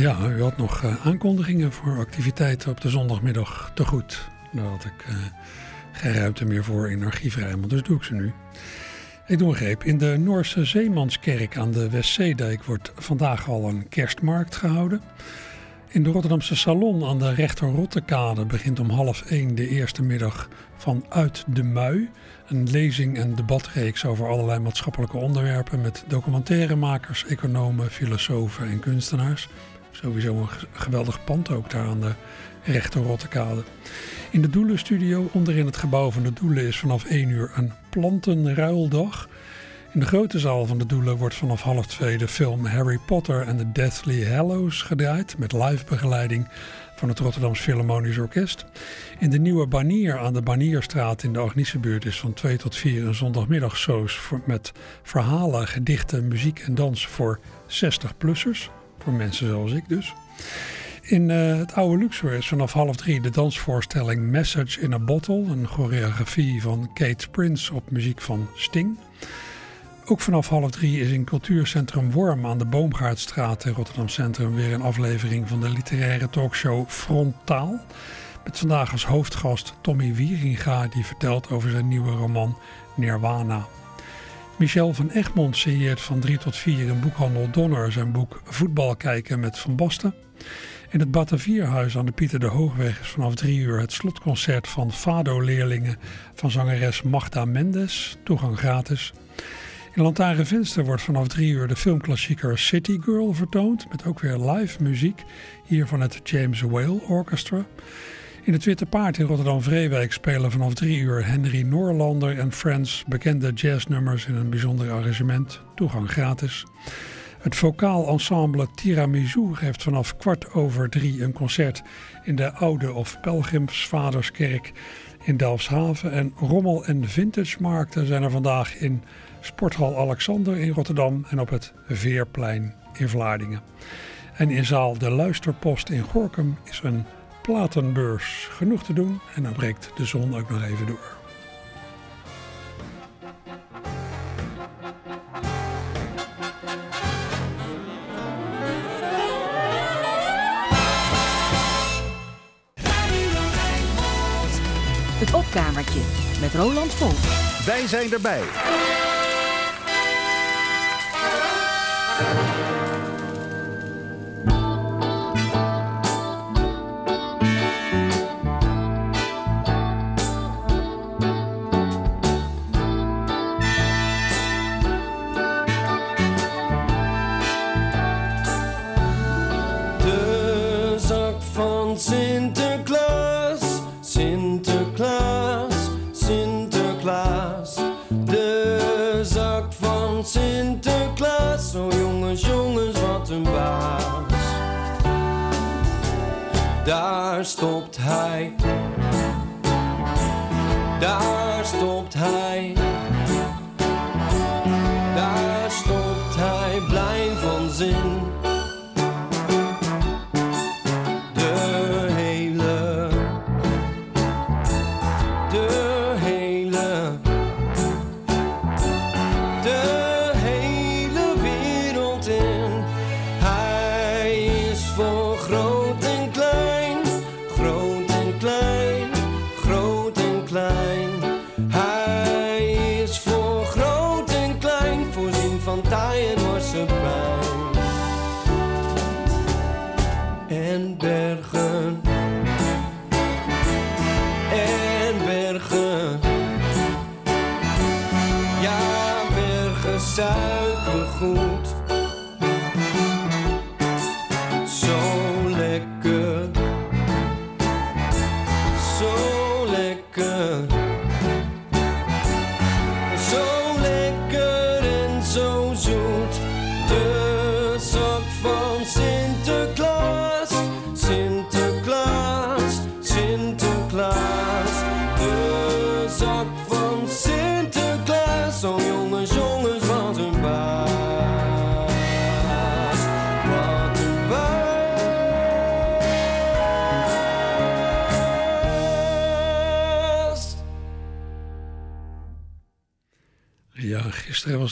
Ja, u had nog uh, aankondigingen voor activiteiten op de zondagmiddag te goed. Daar had ik uh, geen ruimte meer voor in archiefruimte, dus doe ik ze nu. Ik doe een greep. In de Noorse Zeemanskerk aan de Westzeedijk wordt vandaag al een kerstmarkt gehouden. In de Rotterdamse Salon aan de Rechter Rottekade begint om half één de eerste middag van Uit de Mui. Een lezing- en debatreeks over allerlei maatschappelijke onderwerpen met documentairemakers, economen, filosofen en kunstenaars. Sowieso een geweldig pand ook daar aan de Rechter Rottekade. In de Doelenstudio onderin het gebouw van de Doelen is vanaf 1 uur een plantenruildag. In de grote zaal van de Doelen wordt vanaf half twee de film Harry Potter en the Deathly Hallows gedraaid met live begeleiding van het Rotterdams Philharmonisch Orkest. In de nieuwe Banier aan de Banierstraat in de Agniesebuurt is van 2 tot 4 een zondagmiddagsoos met verhalen, gedichten, muziek en dans voor 60-plussers. Voor mensen zoals ik dus. In uh, het oude Luxor is vanaf half drie de dansvoorstelling Message in a Bottle, een choreografie van Kate Prince op muziek van Sting. Ook vanaf half drie is in cultuurcentrum Worm aan de Boomgaardstraat in Rotterdam Centrum weer een aflevering van de literaire talkshow Frontaal. Met vandaag als hoofdgast Tommy Wieringa die vertelt over zijn nieuwe roman Nirwana. Michel van Egmond signeert van 3 tot 4 in boekhandel Donner zijn boek Voetbal kijken met Van Basten. In het Batavierhuis aan de Pieter de Hoogweg is vanaf 3 uur het slotconcert van Fado-leerlingen van zangeres Magda Mendes, toegang gratis. In Lantaren Venster wordt vanaf 3 uur de filmklassieker City Girl vertoond, met ook weer live muziek, hier van het James Whale Orchestra. In het Witte Paard in Rotterdam-Vreewijk spelen vanaf 3 uur Henry Noorlander en Friends bekende jazznummers in een bijzonder arrangement, toegang gratis. Het vocaal ensemble Tiramisu geeft vanaf kwart over drie een concert in de Oude of Pelgrimsvaderskerk in Delfshaven. En rommel- en vintage-markten zijn er vandaag in Sporthal Alexander in Rotterdam en op het Veerplein in Vlaardingen. En in zaal De Luisterpost in Gorkum is een platenbeurs. Genoeg te doen en dan breekt de zon ook nog even door. Het opkamertje met Roland Vol. Wij zijn erbij.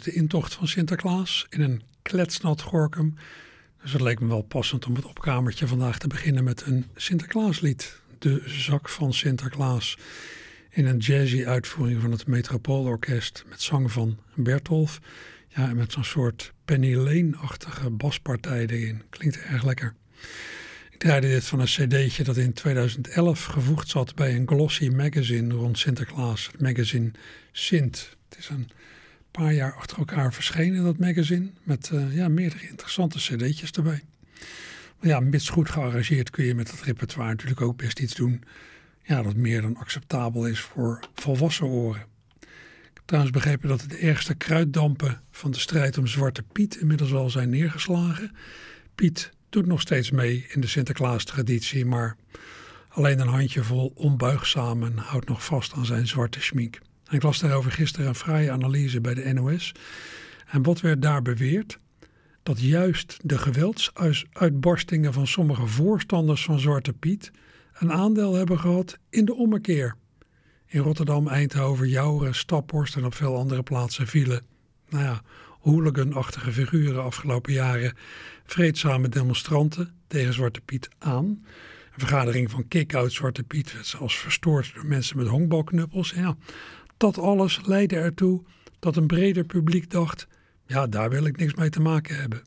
De intocht van Sinterklaas in een kletsnat Gorkum. Dus het leek me wel passend om het opkamertje vandaag te beginnen met een Sinterklaaslied. De Zak van Sinterklaas. In een jazzy uitvoering van het Metropoolorkest met zang van Bertolf. Ja, en met zo'n soort Penny Lane-achtige baspartij erin. Klinkt erg lekker. Ik draaide dit van een cd'tje dat in 2011 gevoegd zat bij een glossy magazine rond Sinterklaas. Het magazine Sint. Het is een paar jaar achter elkaar verschenen, dat magazine. Met uh, ja, meerdere interessante cd'tjes erbij. Maar ja, mits goed gearrangeerd kun je met het repertoire natuurlijk ook best iets doen. Ja, dat meer dan acceptabel is voor volwassen oren. Ik heb trouwens begrepen dat de ergste kruiddampen van de strijd om Zwarte Piet inmiddels wel zijn neergeslagen. Piet doet nog steeds mee in de Sinterklaas-traditie, maar alleen een handjevol onbuigzaam en houdt nog vast aan zijn zwarte schmink. Ik las daarover gisteren een fraaie analyse bij de NOS. En wat werd daar beweerd? Dat juist de geweldsuitbarstingen van sommige voorstanders van Zwarte Piet een aandeel hebben gehad in de ommekeer. In Rotterdam, Eindhoven, Jouren, Staphorst en op veel andere plaatsen vielen, nou ja, hooliganachtige figuren afgelopen jaren vreedzame demonstranten tegen Zwarte Piet aan. Een vergadering van kick-out Zwarte Piet werd zelfs verstoord door mensen met honkbalknuppels. Ja, dat alles leidde ertoe dat een breder publiek dacht: ja, daar wil ik niks mee te maken hebben.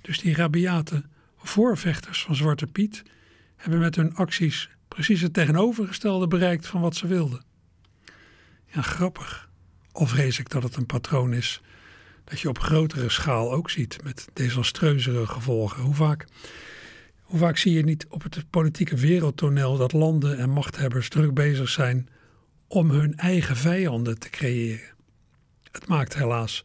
Dus die rabiate voorvechters van Zwarte Piet hebben met hun acties precies het tegenovergestelde bereikt van wat ze wilden. Ja, grappig. Of vrees ik dat het een patroon is dat je op grotere schaal ook ziet met desastreuzere gevolgen. Hoe vaak, hoe vaak zie je niet op het politieke wereldtoneel dat landen en machthebbers druk bezig zijn om hun eigen vijanden te creëren? Het maakt helaas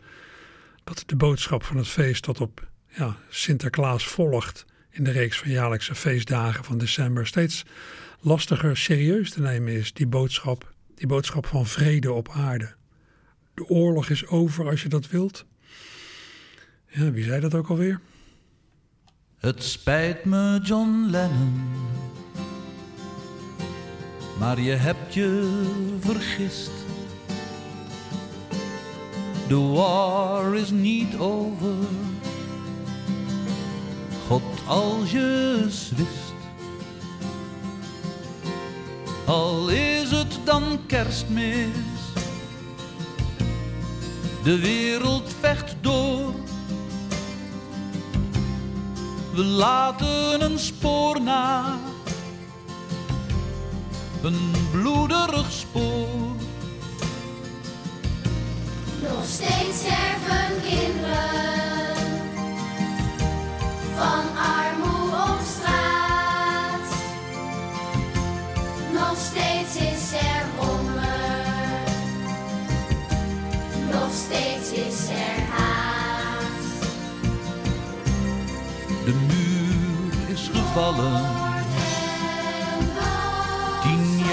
dat de boodschap van het feest dat op ja, Sinterklaas volgt in de reeks van jaarlijkse feestdagen van december steeds lastiger serieus te nemen is. Die boodschap, die boodschap van vrede op aarde. De oorlog is over als je dat wilt. Ja, wie zei dat ook alweer? Het spijt me, John Lennon. Maar je hebt je vergist. The war is niet over. God, als je wist. Al is het dan kerstmis. De wereld vecht door we laten een spoor na. Een bloederig spoor. Nog steeds sterven kinderen van armoede op straat. Nog steeds is er honger. Nog steeds is er De muur is gevallen.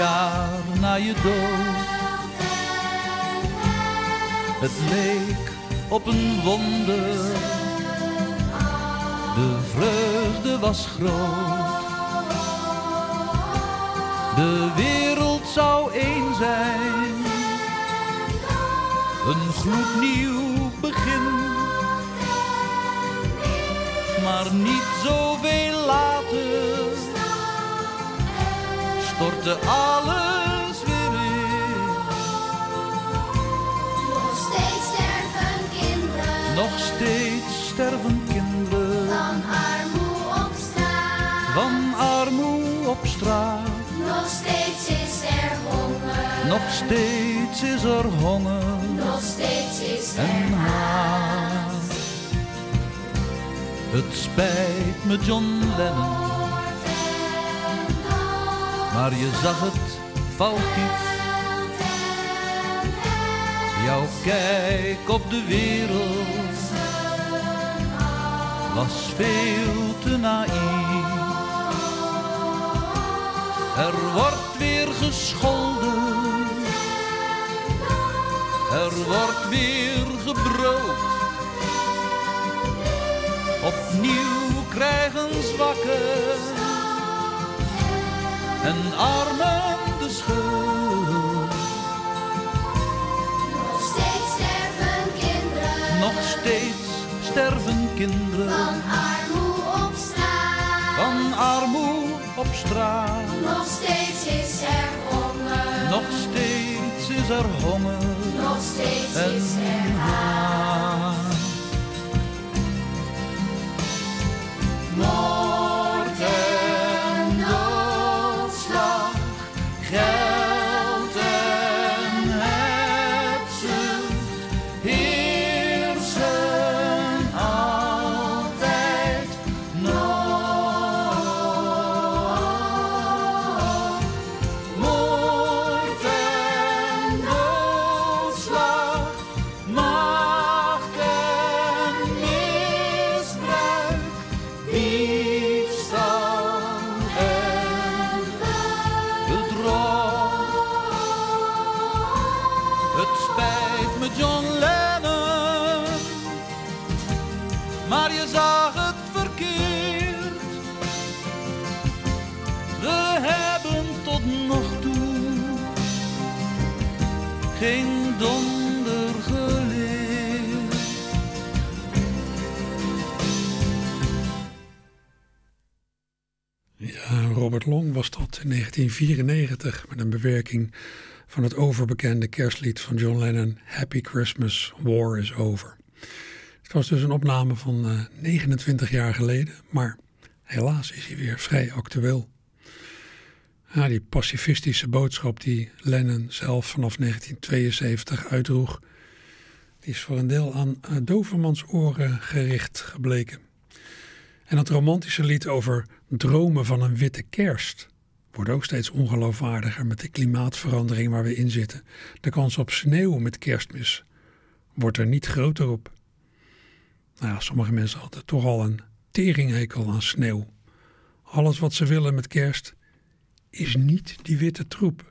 Jaar na je dood. Het leek op een wonder. De vreugde was groot. De wereld zou één zijn. Een gloednieuw begin maar niet zoveel stortte alles weer in. Nog steeds sterven kinderen. Nog steeds sterven kinderen. Van armoede op straat. Van armoede op straat. Nog steeds is er honger. Nog steeds is er honger. Nog steeds is er haat. Het spijt me John Lennon, maar je zag het foutief. Jouw kijk op de wereld was veel te naïef. Er wordt weer gescholden, er wordt weer gebruld Opnieuw krijgen zwakken en armen de schuld. Nog steeds sterven kinderen. Nog steeds sterven kinderen. Van armoede maar moe op straat. Nog steeds is er honger. Nog steeds is er honger Nog steeds en is er haat. Robert Long was tot in 1994 met een bewerking van het overbekende kerstlied van John Lennon, Happy Christmas, War is Over. Het was dus een opname van eh, 29 jaar geleden, maar helaas is hij weer vrij actueel. Ja, die pacifistische boodschap die Lennon zelf vanaf 1972 uitdroeg, die is voor een deel aan uh, dovermans oren gericht gebleken. En dat romantische lied over dromen van een witte kerst wordt ook steeds ongeloofwaardiger met de klimaatverandering waar we in zitten. De kans op sneeuw met kerstmis wordt er niet groter op. Nou ja, sommige mensen hadden toch al een teringhekel aan sneeuw. Alles wat ze willen met kerst is niet die witte troep.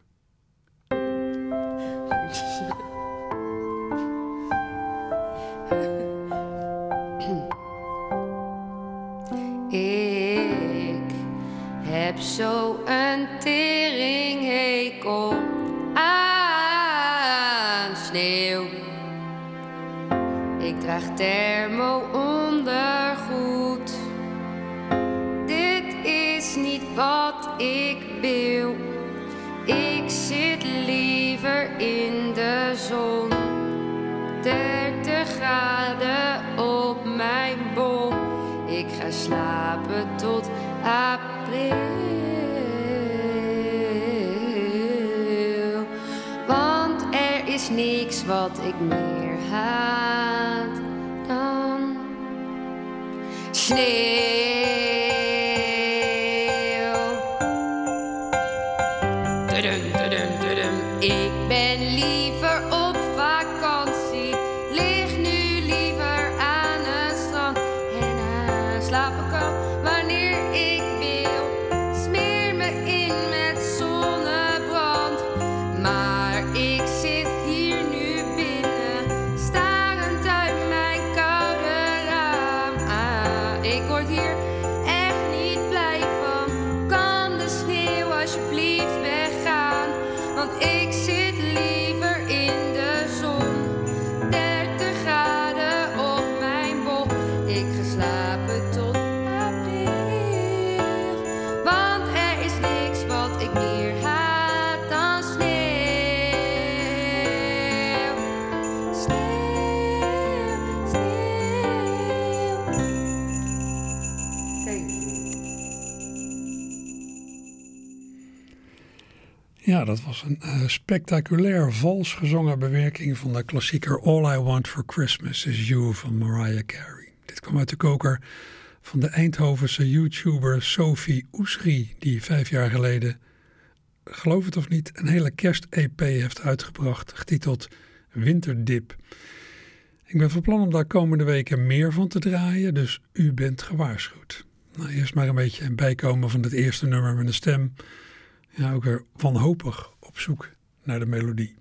Zo een teringhekel aan sneeuw. Ik draag thermo ondergoed. Dit is niet wat ik wil. Ik zit liever in de zon. 30 graden op mijn bol. Ik ga slapen tot april. Ik meer haat dan sneeuw. Een eh, spectaculair vals gezongen bewerking van de klassieker All I Want for Christmas is You van Mariah Carey. Dit kwam uit de koker van de Eindhovense YouTuber Sophie Oesri, die vijf jaar geleden, geloof het of niet, een hele kerst-EP heeft uitgebracht, getiteld Winterdip. Ik ben van plan om daar komende weken meer van te draaien, dus u bent gewaarschuwd. Nou, eerst maar een beetje bijkomen van het eerste nummer met een stem ja, ook weer wanhopig op zoek naar de melodie.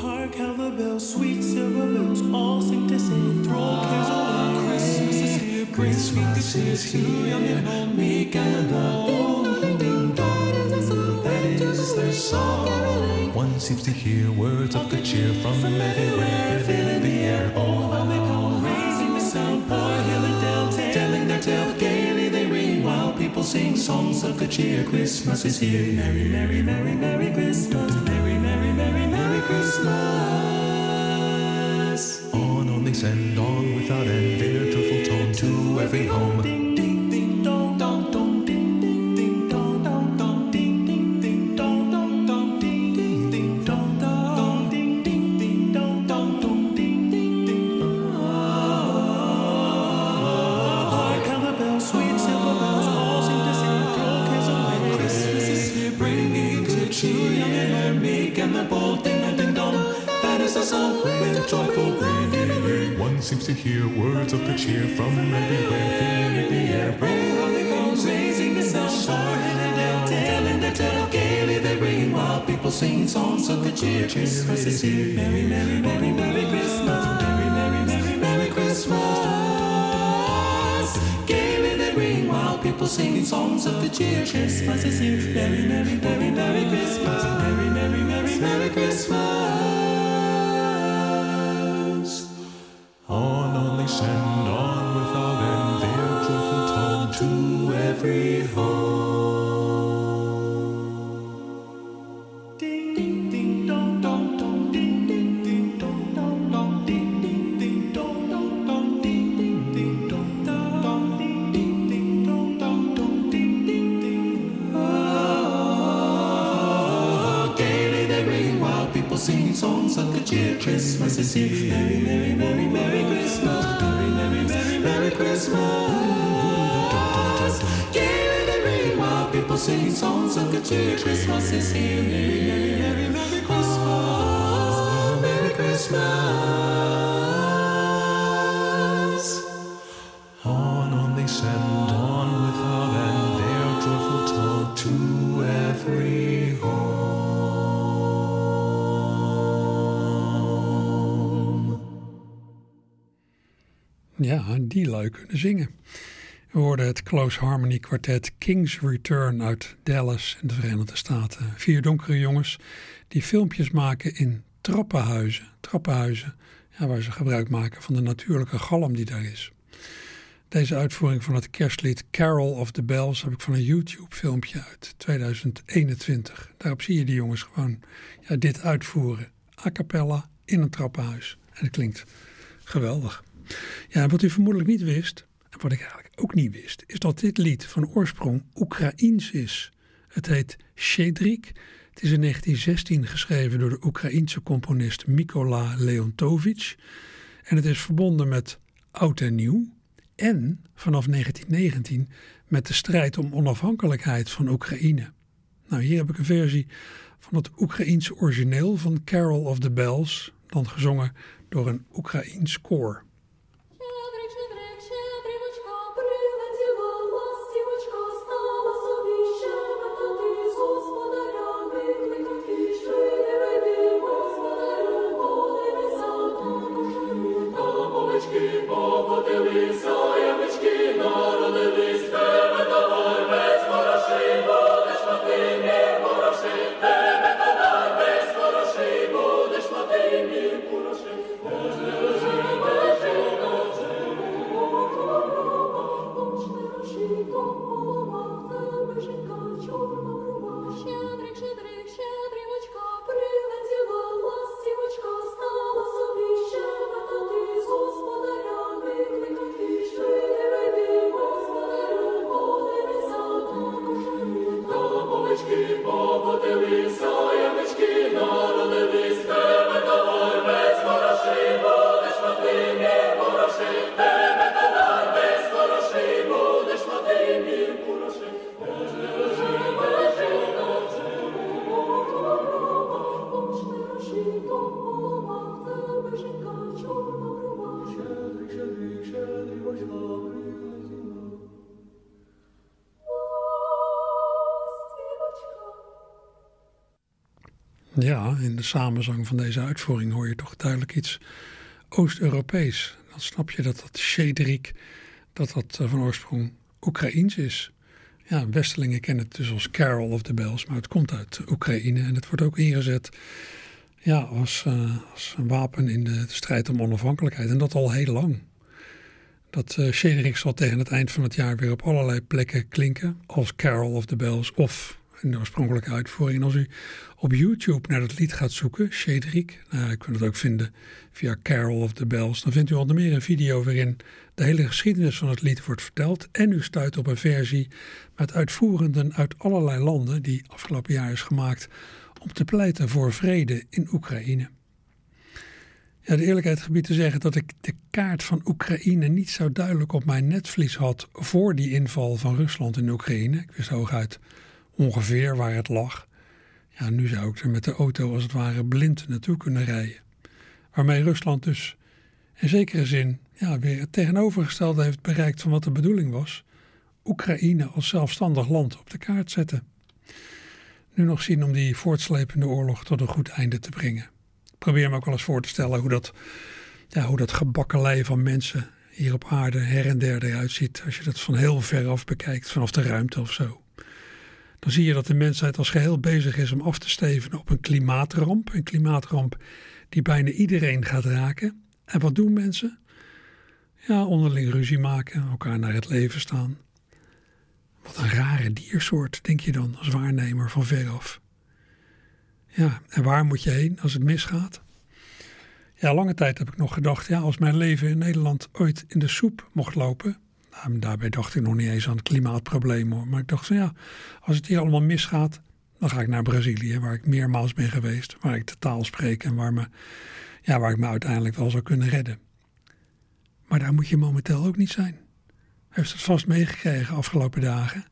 Hark how the bells, sweet silver bells, all sing to say, throw cares away. Christmas is here, Christmas is here, young and old, meek and bold. That is the Christmas song. One seems to hear words of good cheer from everywhere, filling the air. Oh, sing songs of good cheer. Christmas is here. Merry, merry, merry, merry Christmas. Merry, merry, merry, merry Christmas. On, on they send on without end their joyful tone to every home. Seems to hear words of good cheer from everywhere, filling the air. Bring the goes, raising the sound, soaring and down, telling their tale. Gaily they ring while people sing songs of good cheer. Christmas is here. Merry, merry, merry, merry Christmas. Merry, merry, merry, merry Christmas. Gaily they ring while people sing songs of good cheer. Christmas is here. Merry, merry, merry, merry Christmas. Merry, merry, merry, merry Christmas. Every home. Christmas is here. Merry, merry, merry, Christmas. Merry Christmas. On, on they send on without end their joyful tone to every home. Ja, die lui kunnen zingen. We hoorden het Close Harmony kwartet King's Return uit Dallas in de Verenigde Staten. Vier donkere jongens die filmpjes maken in trappenhuizen. Trappenhuizen ja, waar ze gebruik maken van de natuurlijke galm die daar is. Deze uitvoering van het kerstlied Carol of the Bells heb ik van een YouTube filmpje uit 2021. Daarop zie je die jongens gewoon ja, dit uitvoeren. A cappella in een trappenhuis. En het klinkt geweldig. Ja, wat u vermoedelijk niet wist, en wat ik eigenlijk ook niet wist, is dat dit lied van oorsprong Oekraïens is. Het heet Shedrik. Het is in 1916 geschreven door de Oekraïense componist Mikola Leontovich. En het is verbonden met oud en nieuw. En vanaf 1919 met de strijd om onafhankelijkheid van Oekraïne. Nou, hier heb ik een versie van het Oekraïense origineel van Carol of the Bells, dan gezongen door een Oekraïens koor. Ja, in de samenzang van deze uitvoering hoor je toch duidelijk iets Oost-Europees. Dan snap je dat dat Shedrik, dat dat eh, van oorsprong Oekraïens is. Ja, Westelingen kennen het dus als Carol of the Bells, maar het komt uit Oekraïne en het wordt ook ingezet ja, als, eh, als een wapen in de strijd om onafhankelijkheid. En dat al heel lang. Dat uh, Shederik zal tegen het eind van het jaar weer op allerlei plekken klinken als Carol of the Bells of in de oorspronkelijke uitvoering. En als u op YouTube naar dat lied gaat zoeken, Shederik, nou, ik kunt het ook vinden via Carol of the Bells, dan vindt u onder meer een video waarin de hele geschiedenis van het lied wordt verteld. En u stuit op een versie met uitvoerenden uit allerlei landen die afgelopen jaar is gemaakt om te pleiten voor vrede in Oekraïne. Ja, de eerlijkheid gebied te zeggen dat ik de kaart van Oekraïne niet zo duidelijk op mijn netvlies had voor die inval van Rusland in Oekraïne. Ik wist hooguit ongeveer waar het lag. Ja, nu zou ik er met de auto als het ware blind naartoe kunnen rijden. Waarmee Rusland dus in zekere zin ja, weer het tegenovergestelde heeft bereikt van wat de bedoeling was. Oekraïne als zelfstandig land op de kaart zetten. Nu nog zien om die voortslepende oorlog tot een goed einde te brengen. Ik probeer me ook wel eens voor te stellen hoe dat, ja, hoe dat gebakkelei van mensen hier op aarde her en der eruit ziet. Als je dat van heel ver af bekijkt, vanaf de ruimte of zo dan zie je dat de mensheid als geheel bezig is om af te stevenen op een klimaatramp. Een klimaatramp die bijna iedereen gaat raken. En wat doen mensen? Ja, onderling ruzie maken, elkaar naar het leven staan. Wat een rare diersoort, denk je dan als waarnemer van veraf. Ja, en waar moet je heen als het misgaat? Ja, lange tijd heb ik nog gedacht, ja, als mijn leven in Nederland ooit in de soep mocht lopen, nou, daarbij dacht ik nog niet eens aan het klimaatprobleem hoor. Maar ik dacht van ja, als het hier allemaal misgaat, dan ga ik naar Brazilië, waar ik meermaals ben geweest, waar ik de taal spreek en waar, me, ja, waar ik me uiteindelijk wel zou kunnen redden. Maar daar moet je momenteel ook niet zijn. Heeft het vast meegekregen afgelopen dagen.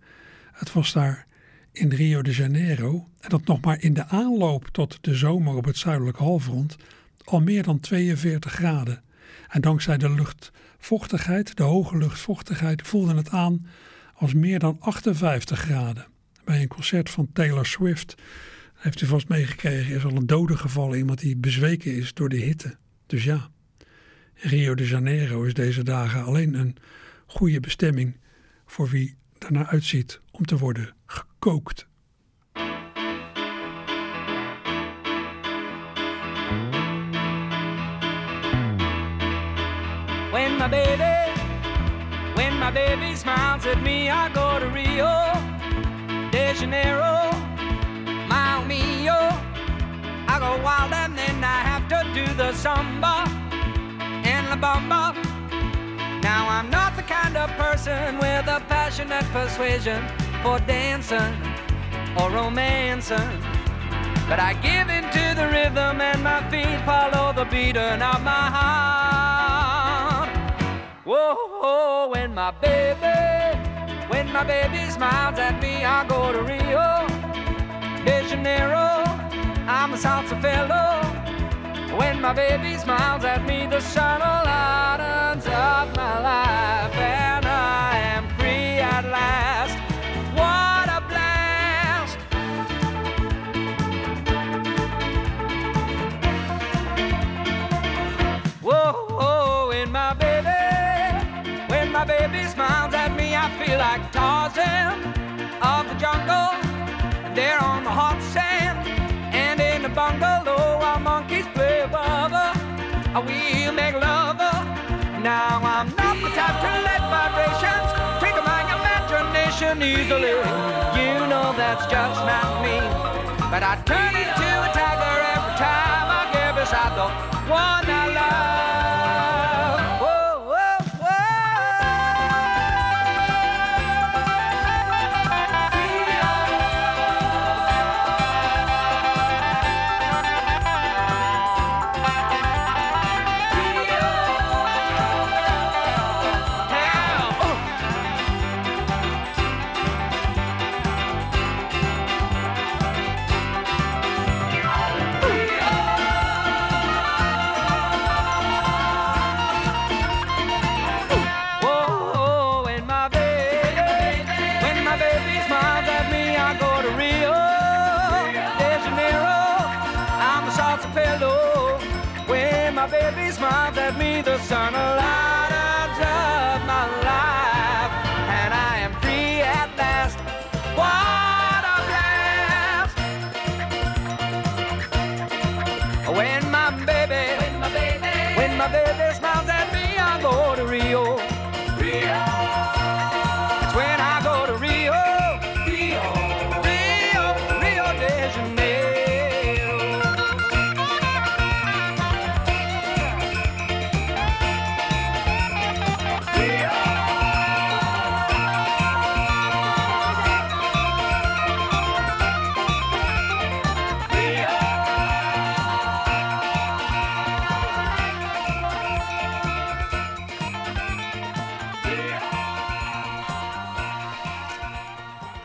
Het was daar in Rio de Janeiro, en dat nog maar in de aanloop tot de zomer op het zuidelijke halfrond, al meer dan 42 graden. En dankzij de luchtvochtigheid, de hoge luchtvochtigheid, voelde het aan als meer dan 58 graden. Bij een concert van Taylor Swift, heeft u vast meegekregen, is al een dode gevallen. Iemand die bezweken is door de hitte. Dus ja, Rio de Janeiro is deze dagen alleen een goede bestemming voor wie ernaar uitziet om te worden gekookt. Baby, when my baby smiles at me, I go to Rio de Janeiro, my mio. I go wild and then I have to do the samba and la bamba. Now I'm not the kind of person with a passionate persuasion for dancing or romancing. But I give in to the rhythm and my feet follow the beating of my heart. Whoa, when my baby, when my baby smiles at me, I go to Rio de Janeiro. I'm a salsa fellow. When my baby smiles at me, the sun lightens up my life, the hot sand, and in the bungalow, our monkeys play bubba. We'll make love. Now I'm not the type to let vibrations trigger my imagination easily. You know that's just not me. But I turn into a tiger every time I get beside the one I love.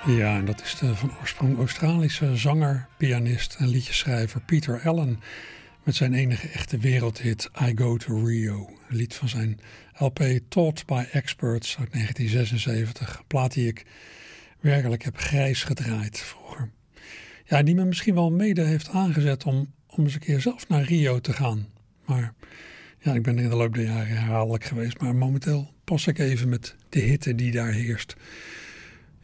Ja, en dat is de van oorsprong Australische zanger, pianist en liedjeschrijver Peter Allen. Met zijn enige echte wereldhit I Go to Rio. Een lied van zijn LP Taught by Experts uit 1976. Een plaat die ik werkelijk heb grijs gedraaid vroeger. Ja, die me misschien wel mede heeft aangezet om, om eens een keer zelf naar Rio te gaan. Maar ja, ik ben in de loop der jaren herhaaldelijk geweest. Maar momenteel pas ik even met de hitte die daar heerst.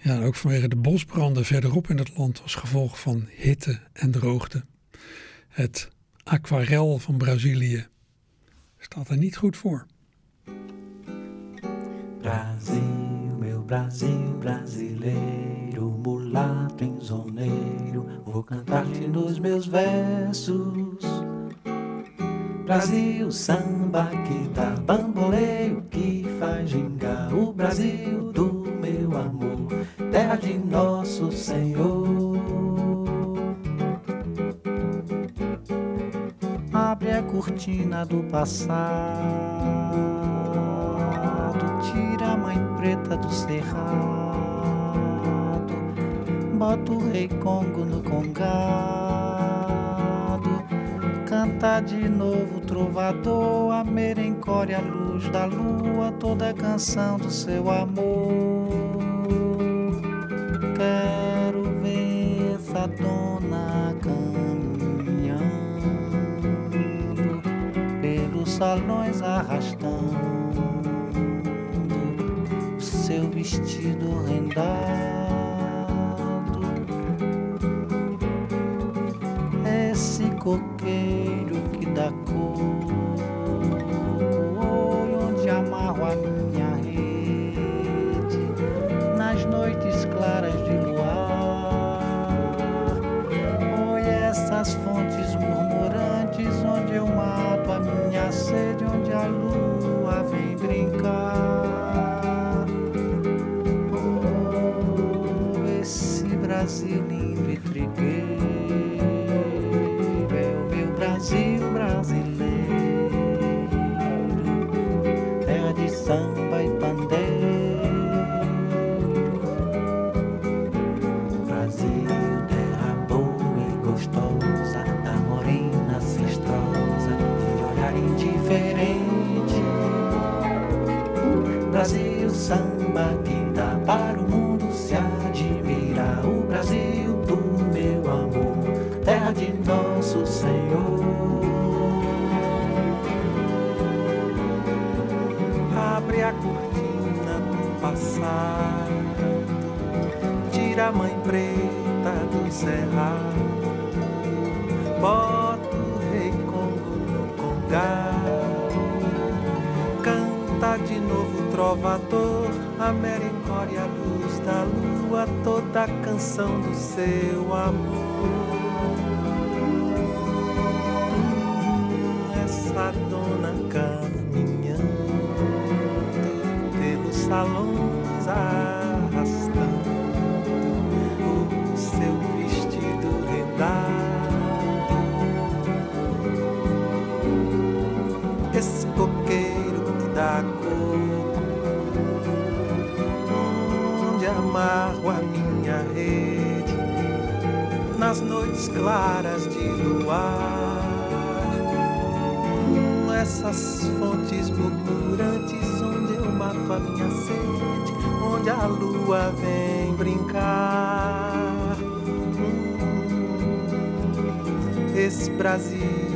Ja, ook vanwege de bosbranden verderop in het land als gevolg van hitte en droogte. Het aquarel van Brazilië staat er niet goed voor. Brasil, meu Brasil brasileiro, mulato insoneiro, vou cantar-te nos meus versos. Brasil, samba que dá bamboleio, que faz gingar o Brasil do meu amor, terra de nosso Senhor. Abre a cortina do passado, tira a mãe preta do cerrado, bota o rei Congo no congado, canta de novo o trovador, a merencória, a luz da lua, toda a canção do seu amor. Quero ver essa dona caminhando pelos salões arrastando seu vestido rendado. Cerrado, bota o rei Congo no congado, canta de novo trovador, a merencória, luz da lua, toda a canção do seu amor. Claras de luar. Essas fontes murmurantes onde eu mato a minha sede, onde a lua vem brincar. Hum, esse Brasil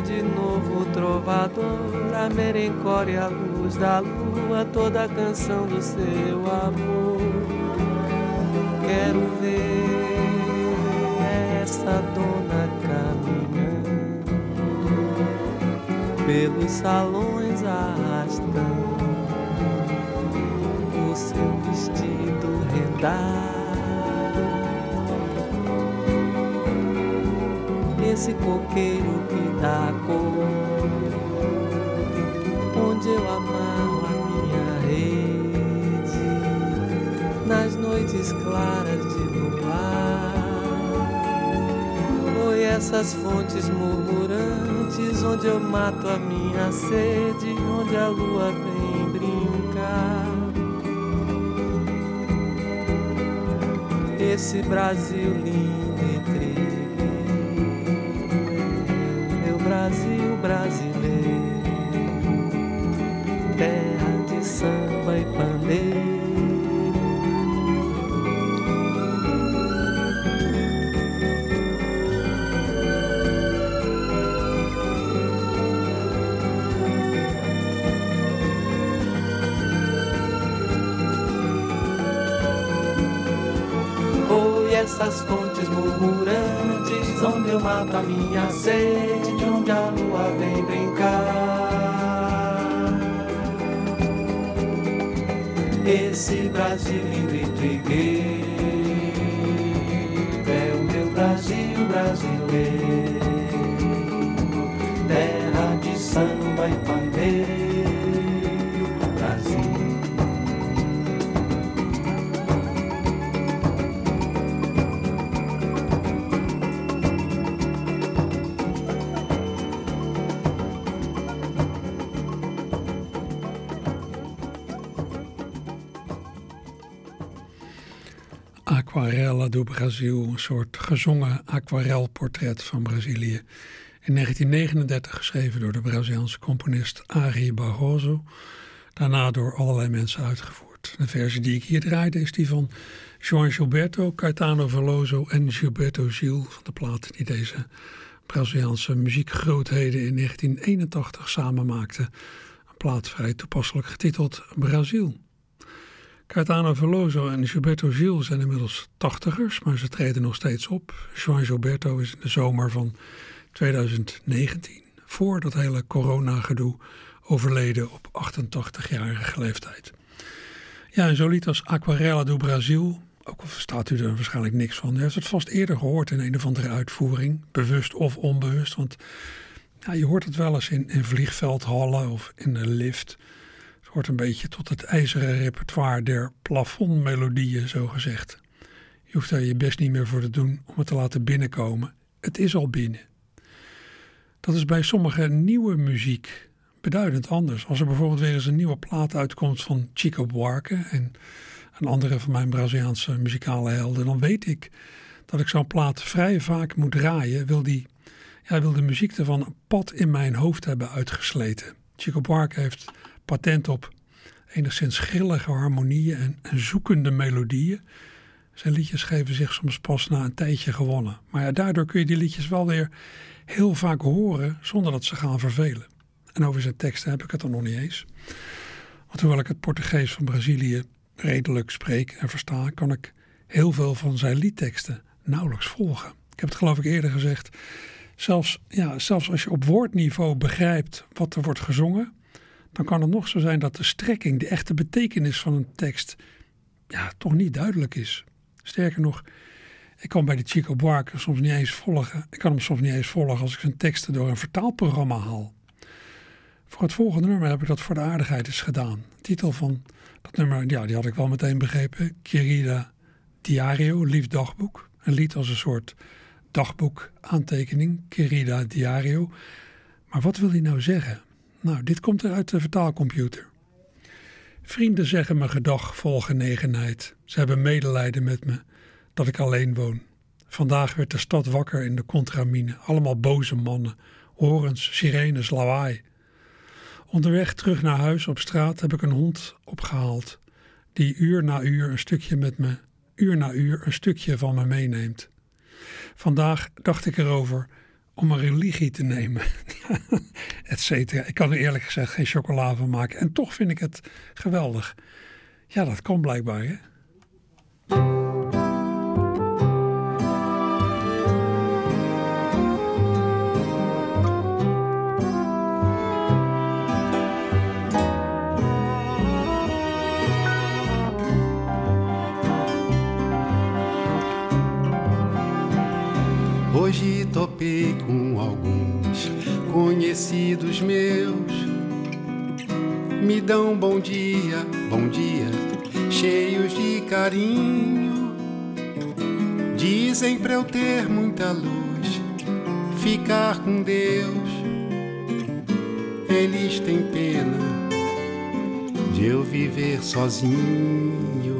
de novo trovador, a merencória, a luz da lua, toda a canção do seu amor. Quero ver essa dona caminhando pelos salões arrastando o seu vestido rendado. esse coqueiro que dá cor, onde eu amarro a minha rede, nas noites claras de luar. Oi, essas fontes murmurantes, onde eu mato a minha sede, onde a lua vem brincar. Esse Brasil lindo Brasil brasileiro, terra de samba e pandeiro. Essas fontes murmurantes, onde eu mato a minha sede, de onde a lua vem brincar. Esse Brasil lindo e trigueiro é o meu Brasil brasileiro, Do Brasil, een soort gezongen aquarelportret van Brazilië. In 1939 geschreven door de Braziliaanse componist Ari Barroso. Daarna door allerlei mensen uitgevoerd. De versie die ik hier draaide is die van João Gilberto, Caetano Veloso en Gilberto Gil van de plaat die deze Braziliaanse muziekgrootheden in 1981 samen maakten. Een plaat vrij toepasselijk getiteld Brazil. Caetano Veloso en Gilberto Gil zijn inmiddels tachtigers, maar ze treden nog steeds op. João Gilberto is in de zomer van 2019, voor dat hele corona-gedoe, overleden op 88-jarige leeftijd. Ja, en zo lied als Aquarela do Brasil, ook al verstaat u er waarschijnlijk niks van. U heeft het vast eerder gehoord in een of andere uitvoering, bewust of onbewust. Want ja, je hoort het wel eens in, in vliegveldhallen of in de lift. Hoort een beetje tot het ijzeren repertoire der plafondmelodieën, zo gezegd. Je hoeft daar je best niet meer voor te doen om het te laten binnenkomen. Het is al binnen. Dat is bij sommige nieuwe muziek beduidend anders. Als er bijvoorbeeld weer eens een nieuwe plaat uitkomt van Chico Buarque en een andere van mijn Braziliaanse muzikale helden, dan weet ik dat ik zo'n plaat vrij vaak moet draaien. Wil, die, ja, wil de muziek ervan een pad in mijn hoofd hebben uitgesleten. Chico Buarque heeft patent op enigszins grillige harmonieën en, en zoekende melodieën. Zijn liedjes geven zich soms pas na een tijdje gewonnen. Maar ja, daardoor kun je die liedjes wel weer heel vaak horen zonder dat ze gaan vervelen. En over zijn teksten heb ik het dan nog niet eens. Want hoewel ik het Portugees van Brazilië redelijk spreek en versta, kan ik heel veel van zijn liedteksten nauwelijks volgen. Ik heb het geloof ik eerder gezegd. Zelfs, ja, zelfs als je op woordniveau begrijpt wat er wordt gezongen, dan kan het nog zo zijn dat de strekking, de echte betekenis van een tekst, ja, toch niet duidelijk is. Sterker nog, ik kan bij de Chico Buarque soms niet eens volgen. Ik kan hem soms niet eens volgen als ik zijn teksten door een vertaalprogramma haal. Voor het volgende nummer heb ik dat voor de aardigheid eens gedaan. De titel van dat nummer, ja, die had ik wel meteen begrepen. Querida Diario, lief dagboek. Een lied als een soort dagboek aantekening, Querida Diario. Maar wat wil hij nou zeggen? Nou, dit komt er uit de vertaalcomputer. Vrienden zeggen me gedag vol genegenheid. Ze hebben medelijden met me dat ik alleen woon. Vandaag werd de stad wakker in de contramine. Allemaal boze mannen. Horens, sirenes, lawaai. Onderweg terug naar huis op straat heb ik een hond opgehaald. Die uur na uur een stukje met me, uur na uur een stukje van me meeneemt. Vandaag dacht ik erover om een religie te nemen, et cetera. Ik kan er eerlijk gezegd geen chocola van maken. En toch vind ik het geweldig. Ja, dat kan blijkbaar, hè? Hoje topei com alguns conhecidos meus. Me dão bom dia, bom dia, cheios de carinho. Dizem pra eu ter muita luz, ficar com Deus. Eles têm pena de eu viver sozinho.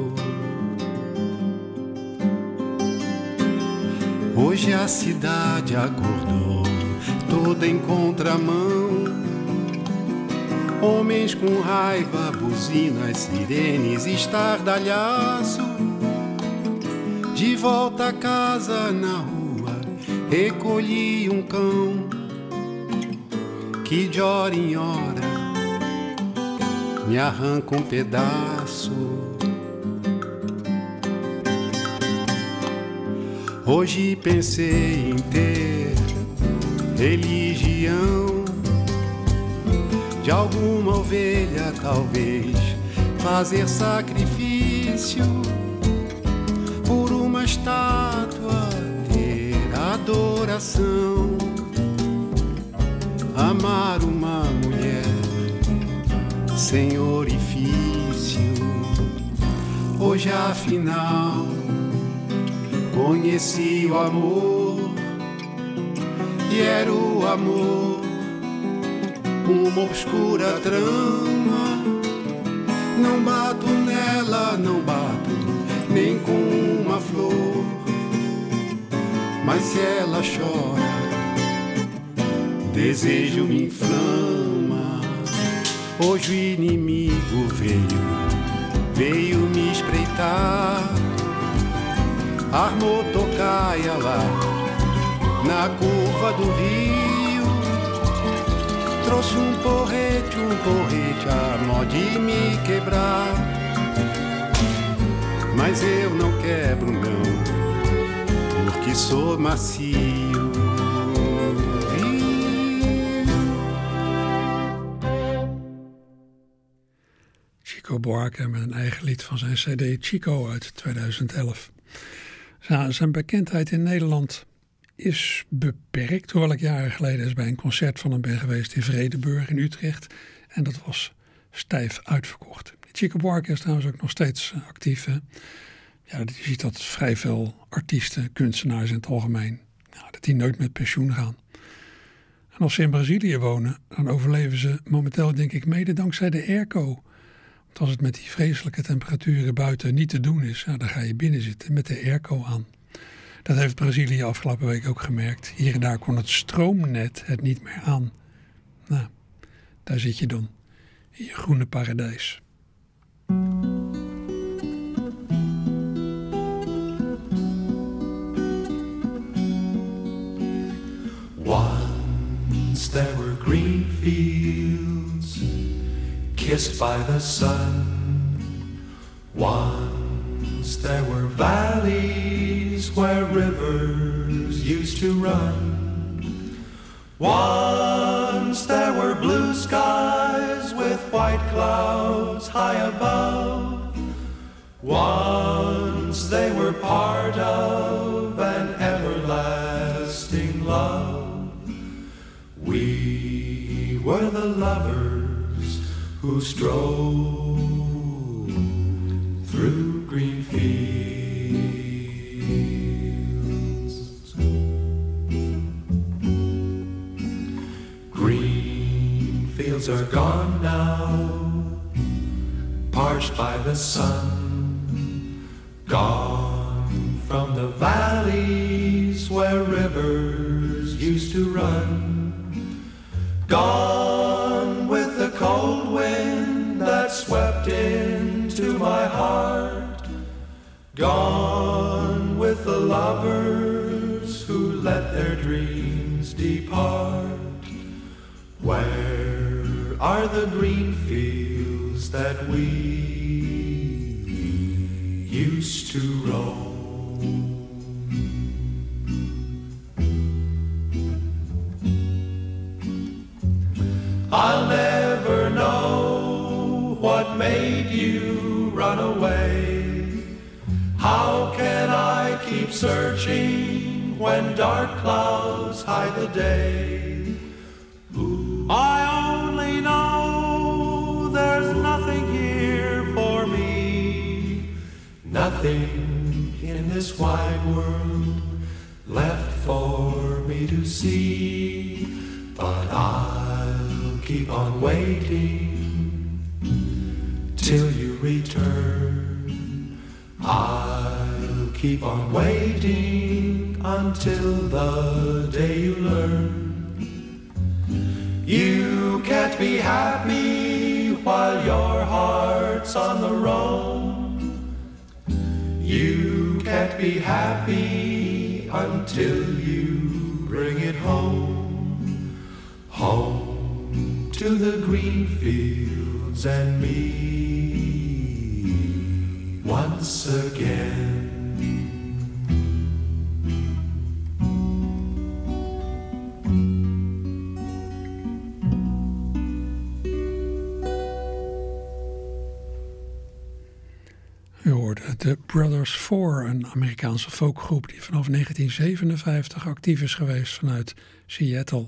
Hoje a cidade acordou, toda em contramão. Homens com raiva, buzinas, sirenes, estardalhaço. De volta a casa na rua, recolhi um cão que de hora em hora me arranca um pedaço. Hoje pensei em ter religião de alguma ovelha, talvez fazer sacrifício por uma estátua, ter adoração, amar uma mulher sem orifício. Hoje afinal conheci o amor e era o amor uma obscura trama. Não bato nela, não bato nem com uma flor, mas se ela chora, desejo me inflama. Hoje o inimigo veio, veio me espreitar armou tocaia lá na curva do rio. Trouxe um porrete, um porrete a mó de me quebrar. Mas eu não quebro, não, porque sou macio. Chico Buarque met een eigen lied van zijn CD Chico uit 2011. Ja, zijn bekendheid in Nederland is beperkt, hoewel ik jaren geleden eens bij een concert van hem ben geweest in Vredeburg in Utrecht. En dat was stijf uitverkocht. Chico Buarque is trouwens ook nog steeds eh, actief. Ja, je ziet dat vrij veel artiesten, kunstenaars in het algemeen, dat die nooit met pensioen gaan. En als ze in Brazilië wonen, dan overleven ze momenteel denk ik mede dankzij de airco. Als het met die vreselijke temperaturen buiten niet te doen is, ja, dan ga je binnen zitten met de airco aan. Dat heeft Brazilië afgelopen week ook gemerkt. Hier en daar kon het stroomnet het niet meer aan. Nou, daar zit je dan, in je groene paradijs. Kissed by the sun. Once there were valleys where rivers used to run. Once there were blue skies with white clouds high above. Once they were part of an everlasting love. We were the lovers who strolled through green fields. Green fields are gone now, parched by the sun, gone from the valleys where rivers used to run. Gone cold wind that swept into my heart. Gone with the lovers who let their dreams depart. Where are the green fields that we used to roam? When dark clouds hide the day? I only know there's nothing here for me, nothing in this wide world left for me to see. But I'll keep on waiting till you return. I'll keep on waiting until the day you learn. You can't be happy while your heart's on the roam. You can't be happy until you bring it home. Home to the green fields and me once again. De Brothers Four, een Amerikaanse folkgroep die vanaf 1957 actief is geweest vanuit Seattle.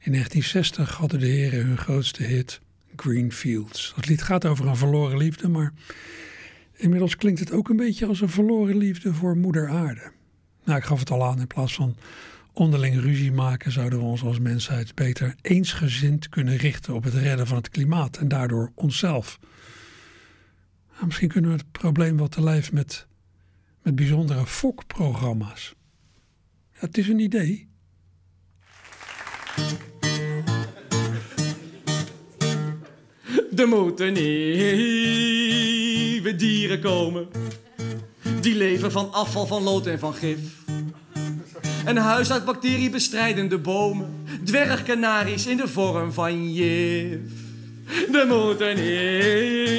In 1960 hadden de heren hun grootste hit Green Fields. Dat lied gaat over een verloren liefde, maar inmiddels klinkt het ook een beetje als een verloren liefde voor moeder aarde. Nou, ik gaf het al aan, in plaats van onderling ruzie maken zouden we ons als mensheid beter eensgezind kunnen richten op het redden van het klimaat en daardoor onszelf. Misschien kunnen we het probleem wat te lijf met, met bijzondere fokprogramma's. Ja, het is een idee. Er moeten nieuwe dieren komen. Die leven van afval, van lood en van gif. Een huis uit bacteriebestrijdende bomen. Dwergkanaries in de vorm van jif. Er moeten nieuwe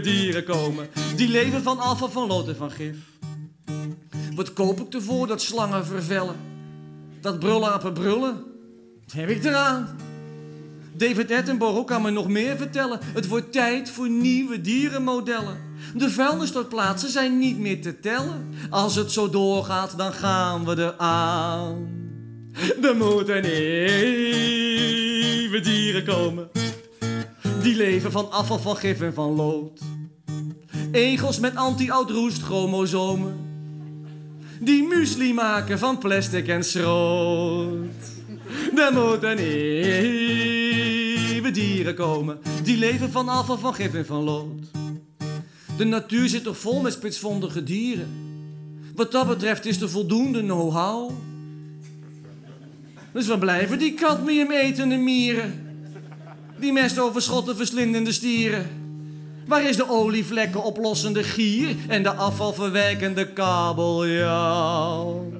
dieren komen. Die leven van afval, van lood en van gif. Wat koop ik ervoor dat slangen vervellen? Dat brulapen brullen? Heb ik eraan? David Attenborough kan me nog meer vertellen. Het wordt tijd voor nieuwe dierenmodellen. De vuilnisstortplaatsen zijn niet meer te tellen. Als het zo doorgaat, dan gaan we er aan. Er moeten nieuwe dieren komen. Die leven van afval, van gif en van lood. Egels met anti-oudroest chromosomen. Die muesli maken van plastic en schroot. Er moeten dieren komen. Die leven van afval, van gif en van lood. De natuur zit toch vol met spitsvondige dieren. Wat dat betreft is er voldoende know-how. Dus waar blijven die cadmium etende mieren? Die mestoverschotten verslindende stieren? Waar is de olievlekken oplossende gier en de afvalverwerkende kabeljauw?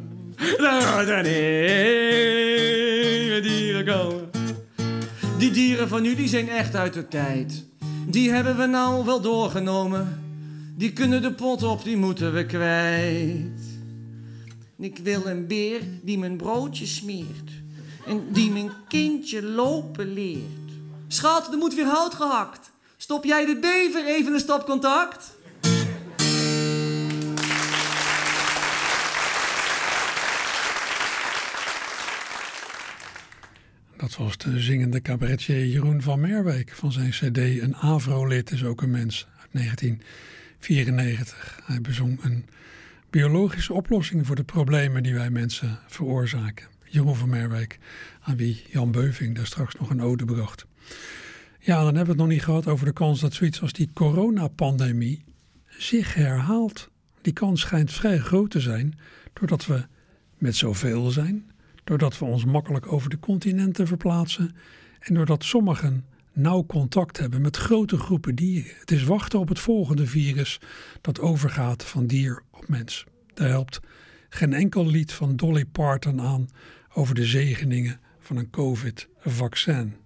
Dieren komen. Die dieren van nu die zijn echt uit de tijd. Die hebben we nou wel doorgenomen. Die kunnen de pot op, die moeten we kwijt. Ik wil een beer die mijn broodje smeert. En die mijn kindje lopen leert. Schat, er moet weer hout gehakt. Stop jij de bever even een stopcontact? Dat was de zingende cabaretier Jeroen van Merwijk van zijn cd Een Avro-lid is ook een mens uit 1994. Hij bezong een biologische oplossing voor de problemen die wij mensen veroorzaken. Jeroen van Merwijk, aan wie Jan Beuving daar straks nog een ode bracht. Ja, dan hebben we het nog niet gehad over de kans dat zoiets als die coronapandemie zich herhaalt. Die kans schijnt vrij groot te zijn, doordat we met zoveel zijn, doordat we ons makkelijk over de continenten verplaatsen en doordat sommigen nauw contact hebben met grote groepen dieren. Het is wachten op het volgende virus dat overgaat van dier op mens. Daar helpt geen enkel lied van Dolly Parton aan over de zegeningen van een COVID-vaccin.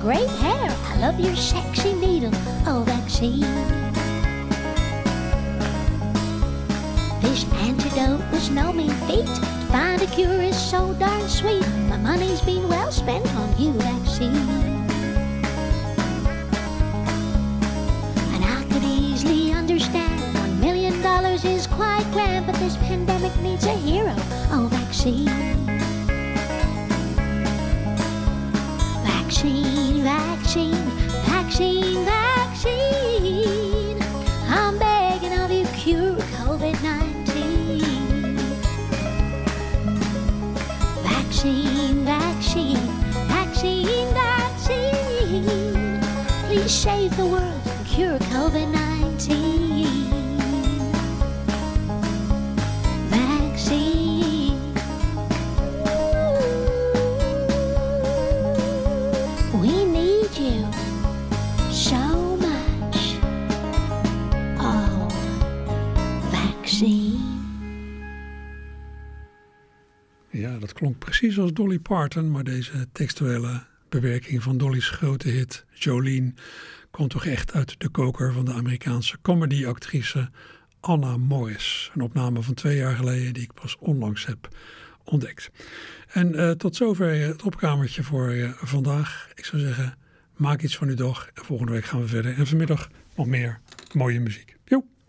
great hair. I love your sexy needle, oh, vaccine. This antidote was no mean feat. To find a cure is so darn sweet. My money's been well spent on you, vaccine. And I could easily understand one million dollars is quite grand, but this pandemic needs a hero. Oh, vaccine. Vaccine, vaccine, vaccine, vaccine. I'm begging of you, cure COVID 19. Vaccine, vaccine, vaccine, vaccine. Please save the world cure COVID 19. Klonk precies als Dolly Parton, maar deze textuele bewerking van Dolly's grote hit Jolene komt toch echt uit de koker van de Amerikaanse comedyactrice Anna Morris. Een opname van twee jaar geleden die ik pas onlangs heb ontdekt. En eh, tot zover het opkamertje voor eh, vandaag. Ik zou zeggen, maak iets van uw dag en volgende week gaan we verder. En vanmiddag nog meer mooie muziek.